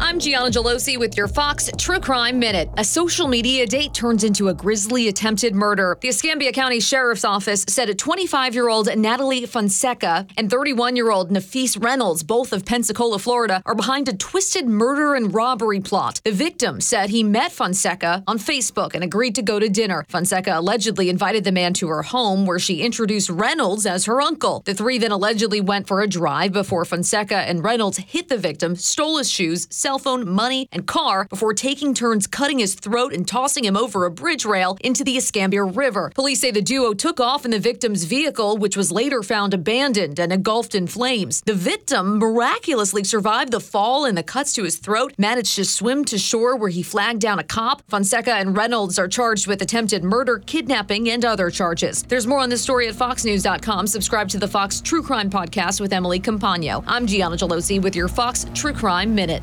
I'm Gianna Gelosi with your Fox True Crime Minute. A social media date turns into a grisly attempted murder. The Escambia County Sheriff's Office said a 25 year old Natalie Fonseca and 31 year old Nafis Reynolds, both of Pensacola, Florida, are behind a twisted murder and robbery plot. The victim said he met Fonseca on Facebook and agreed to go to dinner. Fonseca allegedly invited the man to her home where she introduced Reynolds as her uncle. The three then allegedly went for a drive before Fonseca and Reynolds hit the victim, stole his shoes, cell phone, money, and car before taking turns cutting his throat and tossing him over a bridge rail into the Escambia River. Police say the duo took off in the victim's vehicle, which was later found abandoned and engulfed in flames. The victim miraculously survived the fall and the cuts to his throat, managed to swim to shore where he flagged down a cop. Fonseca and Reynolds are charged with attempted murder, kidnapping, and other charges. There's more on this story at foxnews.com. Subscribe to the Fox True Crime Podcast with Emily Compagno. I'm Gianna Gelosi with your Fox True Crime Minute.